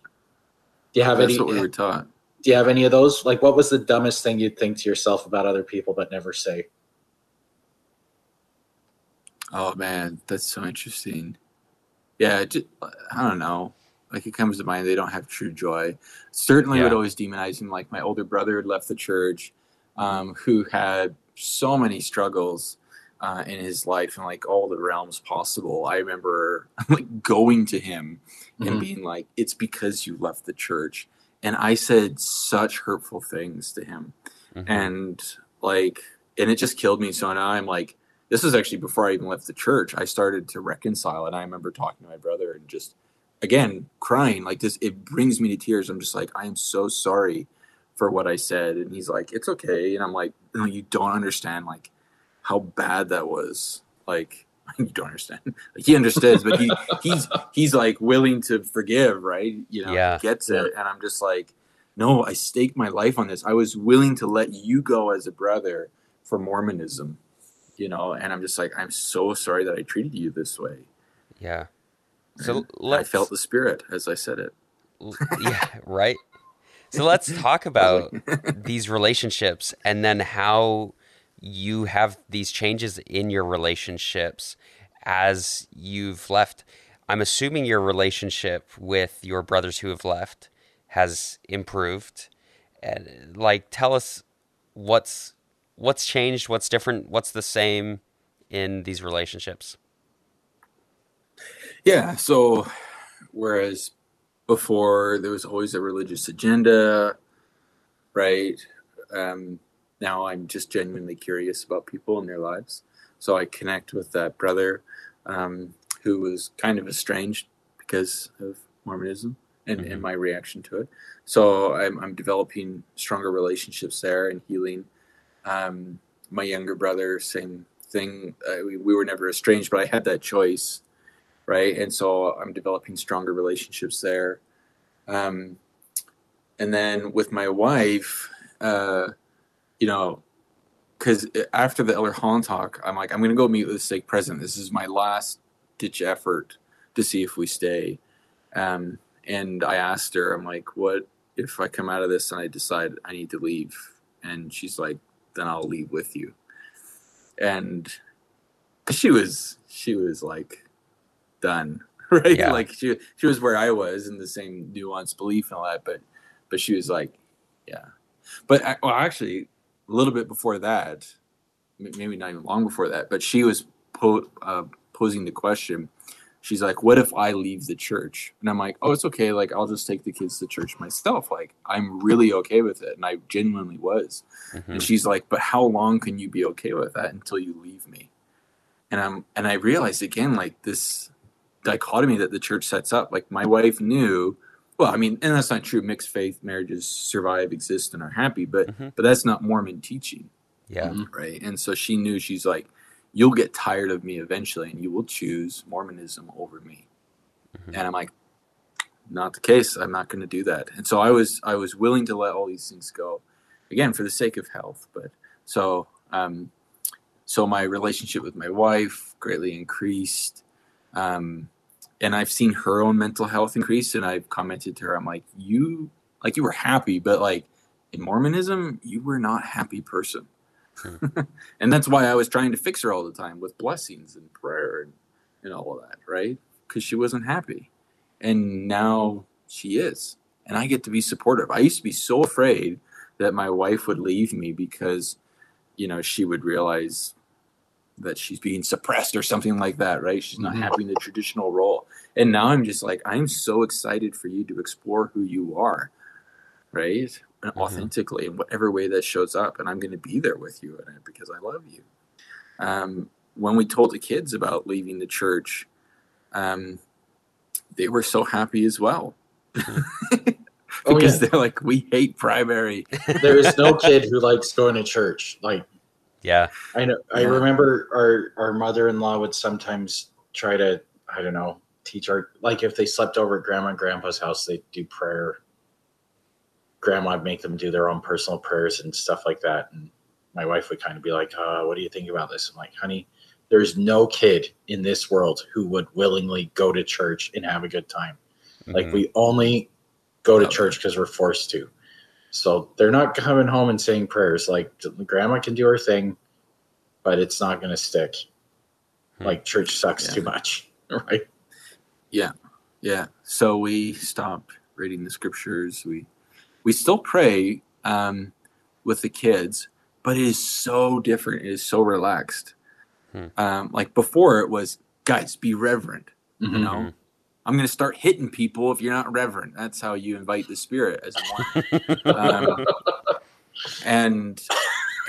Do you have that's any? what we were taught. Do you have any of those? Like, what was the dumbest thing you'd think to yourself about other people but never say? Oh man, that's so interesting. Yeah, just, I don't know like it comes to mind they don't have true joy. Certainly yeah. would always demonize him. Like my older brother had left the church um, who had so many struggles uh, in his life in like all the realms possible. I remember like going to him and mm-hmm. being like it's because you left the church. And i said such hurtful things to him. Mm-hmm. and like and it just killed me. So now i'm like this was actually before i even left the church. I started to reconcile and i remember talking to my brother and just again crying like this it brings me to tears i'm just like i am so sorry for what i said and he's like it's okay and i'm like no you don't understand like how bad that was like you don't understand. Like, he understands, but he he's he's like willing to forgive, right? You know, Yeah. gets it, and I'm just like, no, I staked my life on this. I was willing to let you go as a brother for Mormonism, you know, and I'm just like, I'm so sorry that I treated you this way. Yeah. So I felt the spirit as I said it. Yeah, right. So let's talk about these relationships and then how you have these changes in your relationships as you've left. I'm assuming your relationship with your brothers who have left has improved. And like tell us what's what's changed, what's different, what's the same in these relationships. Yeah. So, whereas before there was always a religious agenda, right? Um, now I'm just genuinely curious about people and their lives. So I connect with that brother um, who was kind of estranged because of Mormonism and, Mhm. and my reaction to it. So I'm, I'm developing stronger relationships there and healing. Um, my younger brother, same thing. Uh, we, we were never estranged, but I had that choice right? And so I'm developing stronger relationships there. Um, and then with my wife, uh, you know, because after the Elder Holland talk, I'm like, I'm going to go meet with the stake president. This is my last ditch effort to see if we stay. Um, and I asked her, I'm like, what if I come out of this and I decide I need to leave? And she's like, then I'll leave with you. And she was, she was like, done right? Yeah. like she she was where i was in the same nuanced belief and all that but but she was like yeah. But I- well actually a little bit before that maybe not even long before that but she was po- uh, posing the question. She's like what if i leave the church? And i'm like oh it's okay. Like i'll just take the kids to church myself. Like i'm really okay with it. And i genuinely was. Mhm. and she's like, "But how long can you be okay with that until you leave me?" And I'm and I realized again like this dichotomy that the church sets up. Like my wife knew, well, I mean, and that's not true. Mixed faith marriages survive, exist, and are happy, but Mhm. but that's not Mormon teaching, Yeah. right? And so she knew she's like, "You'll get tired of me eventually, and you will choose Mormonism over me." Mhm. And I'm like, not the case. I'm not going to do that. And so I was I was willing to let all these things go, again for the sake of health. But so um, so my relationship with my wife greatly increased, um, and I've seen her own mental health increase. And I've commented to her, I'm like, you like you were happy, but like in Mormonism, you were not happy person. and that's why I was trying to fix her all the time with blessings and prayer and, and all of that, right? Because she wasn't happy and now she is and i get to be supportive i used to be so afraid that my wife would leave me because you know she would realize that she's being suppressed or something like that right she's not Mhm. having the traditional role and now i'm just like i'm so excited for you to explore who you are right and Mhm. authentically in whatever way that shows up and i'm going to be there with you in it because i love you um, when we told the kids about leaving the church um, they were so happy as well Oh, because yeah. they're like we hate primary there is no kid who likes going to church. Like Yeah. I know, I Yeah. remember our our mother in law would sometimes try to, I don't know, teach our like if they slept over at grandma and grandpa's house, they'd do prayer. Grandma would make them do their own personal prayers and stuff like that. And my wife would kind of be like, uh, "What do you think about this?" I'm like, "Honey, there's no kid in this world who would willingly go to church and have a good time. Like Mhm. we only go to Okay. church because we're forced to. So they're not coming home and saying prayers. Like grandma can do her thing, but it's not going to stick. Hmm. Like church sucks Yeah. too much, right? yeah yeah. so we stopped reading the scriptures we we still pray um, with the kids but it is so different it is so relaxed Hmm. um, like before it was guys be reverent you know. I'm going to start hitting people if you're not reverent. That's how you invite the spirit as a um, and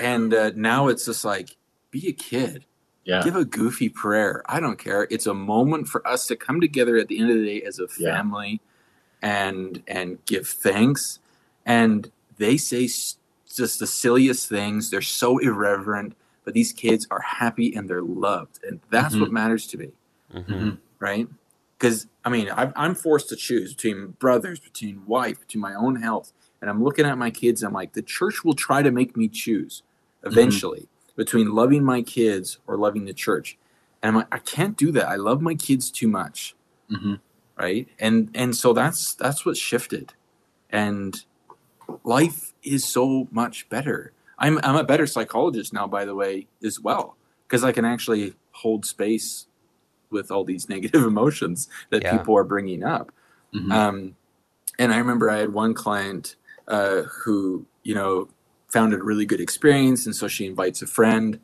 and uh, now it's just like be a kid. Yeah. give a goofy prayer. I don't care. It's a moment for us to come together at the end of the day as a Yeah. family and and give thanks. And they say just the silliest things. They're so irreverent but these kids are happy and they're loved, and that's Mhm. what matters to me, hmm right? Because I mean, i I'm forced to choose between brothers, between wife, between my own health, and I'm looking at my kids. I'm like, the church will try to make me choose eventually between loving my kids or loving the church, and I'm like, I can't do that. I love my kids too much. Hmm right? And and so that's that's what shifted. And life is so much better. I'm i'm a better psychologist now by the way as well because i can actually hold space with all these negative emotions that Yeah. people are bringing up Mhm. um, and I remember I had one client uh, who, you know, found a really good experience, and so she invites a friend,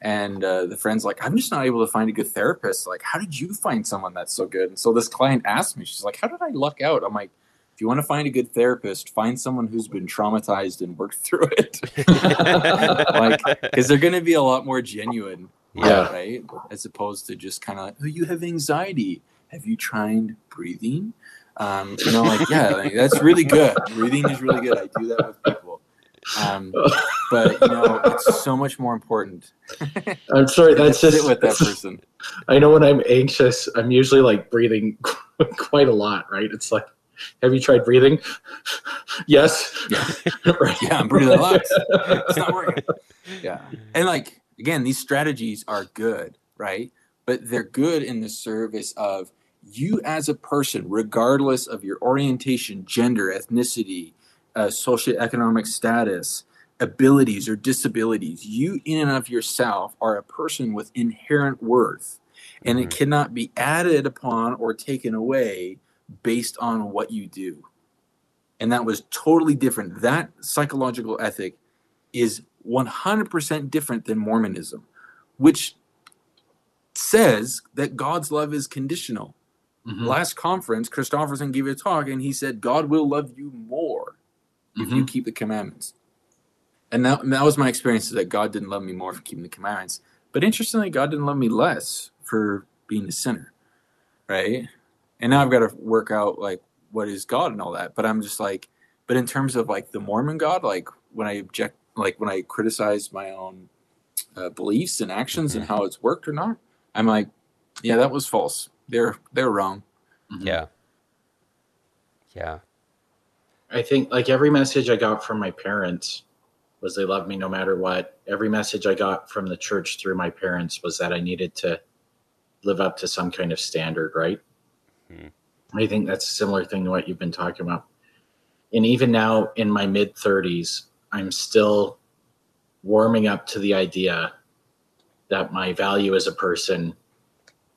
and uh, the friend's like, "I'm just not able to find a good therapist. Like, how did you find someone that's so good?" And so this client asked me, she's like, "How did I luck out?" I'm like, "If you want to find a good therapist, find someone who's been traumatized and worked through it, like, because they're going to be a lot more genuine." Yeah. right? As opposed to just kind of like, oh, you have anxiety. Have you tried breathing? Um, you know, like, yeah, like, that's really good. Breathing is really good. I do that with people. Um, but, you know, it's so much more important. I'm sorry. That's just with that person. I know when I'm anxious, I'm usually like breathing quite a lot, right? It's like, have you tried breathing? yes. Yeah. right. Yeah, I'm breathing a lot. It's not working. Yeah. And like, again, these strategies are good, right? But they're good in the service of you as a person, regardless of your orientation, gender, ethnicity, uh, socioeconomic status, abilities, or disabilities. You, in and of yourself, are a person with inherent worth, and it Mhm. cannot be added upon or taken away based on what you do. And that was totally different. That psychological ethic is 100% different than Mormonism, which says that God's love is conditional. Mhm. Last conference, Christofferson gave a talk and he said, God will love you more if you keep the commandments. And that, and that was my experience that God didn't love me more for keeping the commandments. But interestingly, God didn't love me less for being a sinner. Right. And now I've got to work out like what is God and all that. But I'm just like, but in terms of like the Mormon God, like when I object, like when I criticize my own uh, beliefs and actions and how it's worked or not, I'm like, yeah, that was false. They're they're wrong. Mhm. Yeah. Yeah. I think like every message I got from my parents was they loved me no matter what. Every message I got from the church through my parents was that I needed to live up to some kind of standard, right? Hmm. I think that's a similar thing to what you've been talking about. And even now in my mid 30s, I'm still warming up to the idea that my value as a person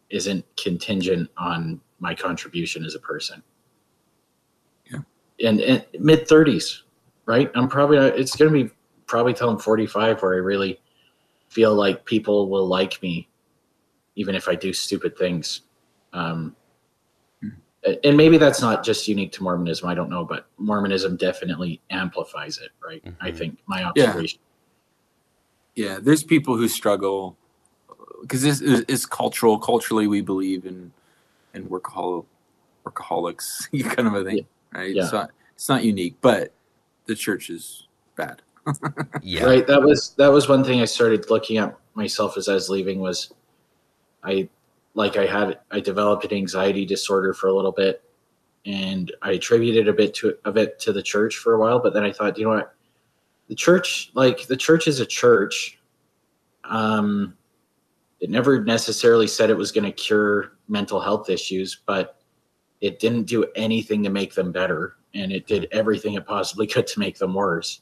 isn't contingent on my contribution as a person. And, and mid 30s, right? I'm probably, it's going to be probably till I'm 45 where I really feel like people will like me, even if I do stupid things. Um, and maybe that's not just unique to Mormonism. I don't know, but Mormonism definitely amplifies it, right? I Mhm. think my observation. Yeah, there's people who struggle because this is, is cultural. Culturally, we believe in in workahol workaholics, kind of a thing, right? Yeah. It's not it's not unique, but the church is bad. Yeah. Right. That was that was one thing I started looking at myself as I was leaving was I like I had I developed an anxiety disorder for a little bit and I attributed a bit to of it to the church for a while, but then I thought, you know what? The church like the church is a church. Um it never necessarily said it was going to cure mental health issues, but it didn't do anything to make them better and it did everything it possibly could to make them worse.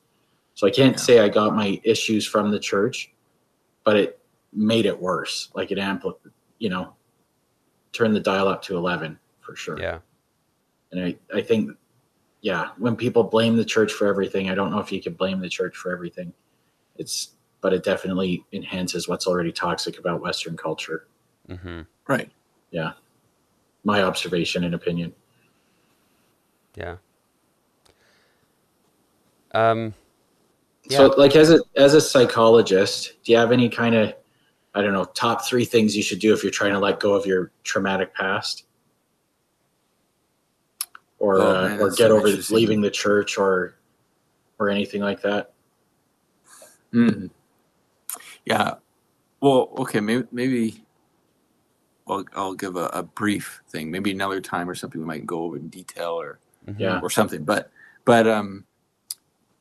So I can't Yeah. say I got my issues from the church, but it made it worse. Like it amplified, you know, turned the dial up to 11 for sure. Yeah. And I, I think, yeah, when people blame the church for everything, I don't know if you can blame the church for everything. It's, but it definitely enhances what's already toxic about Western culture. hmm Right. Yeah. My observation and opinion. Yeah. Um. So, like as a as a psychologist, do you have any kind of I don't know top three things you should do if you're trying to let go of your traumatic past, or Oh, uh, man, or get so over leaving the church or or anything like that? Mm. Yeah. Well, okay, maybe maybe I'll, I'll give a, a brief thing. Maybe another time or something we might go over in detail or Yeah. or something. But but um,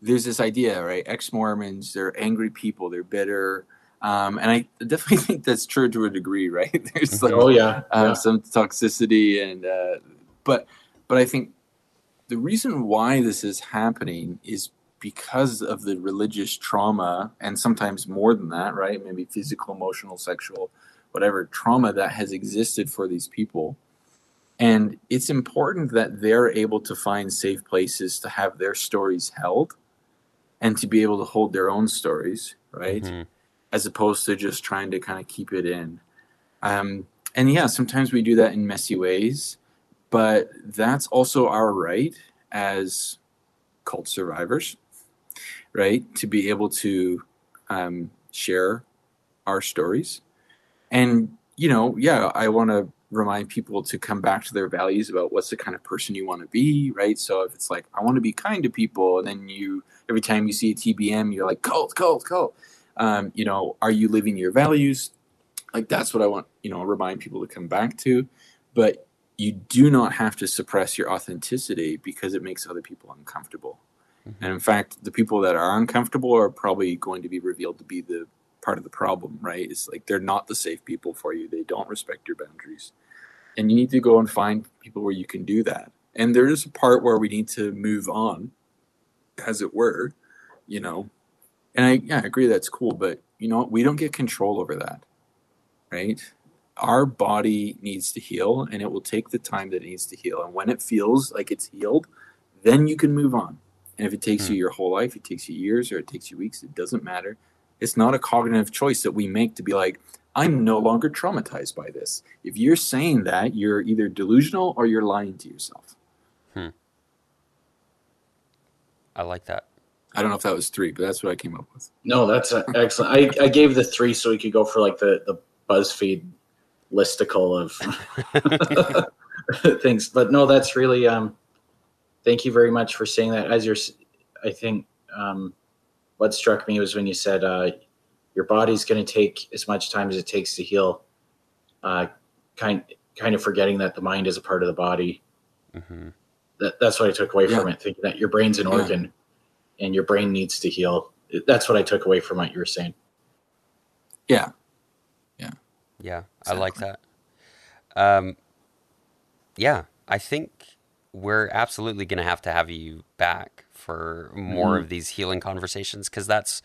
there's this idea, right? Ex Mormons, they're angry people, they're bitter, um, and I definitely think that's true to a degree, right? There's like Oh yeah. um, yeah. some toxicity, and uh, but but I think the reason why this is happening is because of the religious trauma, and sometimes more than that, right? Maybe physical, emotional, sexual, whatever trauma that has existed for these people. And it's important that they're able to find safe places to have their stories held and to be able to hold their own stories, right? Mhm. As opposed to just trying to kind of keep it in. Um, and yeah, sometimes we do that in messy ways, but that's also our right as cult survivors, right? To be able to um, share our stories. And, you know, yeah, I want to remind people to come back to their values about what's the kind of person you want to be, right? So if it's like, I want to be kind to people, and then you, every time you see a TBM, you're like, cult, cult, cult. Um, you know, are you living your values? Like, that's what I want, you know, remind people to come back to. But you do not have to suppress your authenticity because it makes other people uncomfortable. And in fact, the people that are uncomfortable are probably going to be revealed to be the part of the problem, right? It's like they're not the safe people for you. They don't respect your boundaries. And you need to go and find people where you can do that. And there is a part where we need to move on, as it were, you know. And I yeah, I agree that's cool, but you know what? We don't get control over that. Right? Our body needs to heal and it will take the time that it needs to heal. And when it feels like it's healed, then you can move on. And if it takes Hmm. you your whole life, it takes you years or it takes you weeks, it doesn't matter. It's not a cognitive choice that we make to be like, I'm no longer traumatized by this. If you're saying that, you're either delusional or you're lying to yourself. Hmm. I like that. I don't know if that was three, but that's what I came up with. No, that's uh, excellent. I, I gave the three so we could go for like the, the BuzzFeed listicle of things. But no, that's really um thank you very much for saying that. As you're s- I think um what struck me was when you said uh your body's gonna take as much time as it takes to heal. Uh kind kind of forgetting that the mind is a part of the body. hmm That, that's what I took away Yeah. from it, thinking that your brain's an Yeah. organ and your brain needs to heal. That's what I took away from what you were saying. Yeah. Yeah, Yeah. I like that. Um, yeah, I think we're absolutely going to have to have you back for more Mhm. of these healing conversations because that's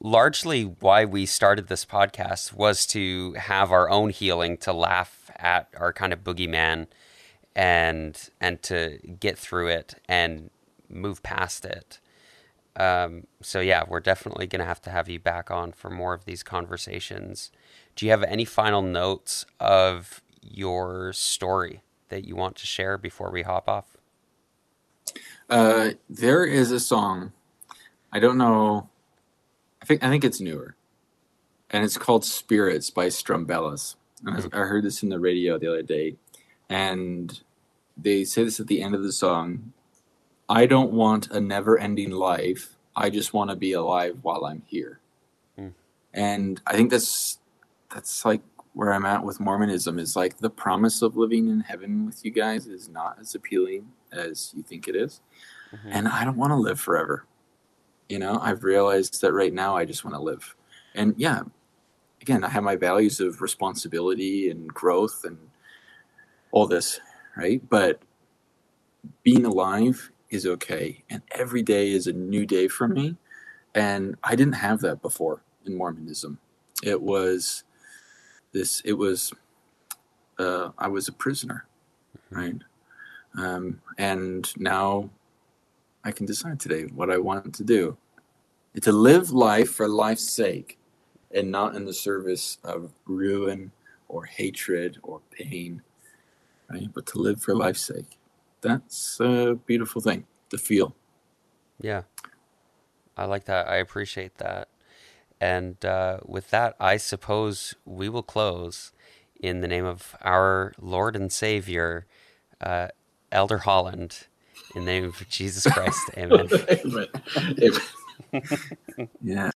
largely why we started this podcast was to have our own healing to laugh at our kind of boogeyman and and to get through it and move past it. Um, so yeah, we're definitely going to have to have you back on for more of these conversations. Do you have any final notes of your story that you want to share before we hop off? Uh, there is a song. I don't know. I think I think it's newer, and it's called "Spirits" by Strumbellas. I, I heard this in the radio the other day, and they say this at the end of the song. I don't want a never-ending life. I just want to be alive while I'm here. Hmm. And I think that's that's like where I'm at with Mormonism. Is like the promise of living in heaven with you guys is not as appealing as you think it is Mhm. and I don't want to live forever. You know, I've realized that right now I just want to live. And yeah, again, I have my values of responsibility and growth and all this, right? But being alive is okay. And every day is a new day for me. And I didn't have that before in Mormonism. It was this, it was, uh, I was a prisoner, right? Um, and now I can decide today what I want to do. To live life for life's sake and not in the service of ruin or hatred or pain, right? But to live for life's sake. That's a beautiful thing to feel. Yeah, I like that. I appreciate that. And uh, with that, I suppose we will close in the name of our Lord and Savior, uh, Elder Holland, in the name of Jesus Christ. Amen. But- Yeah.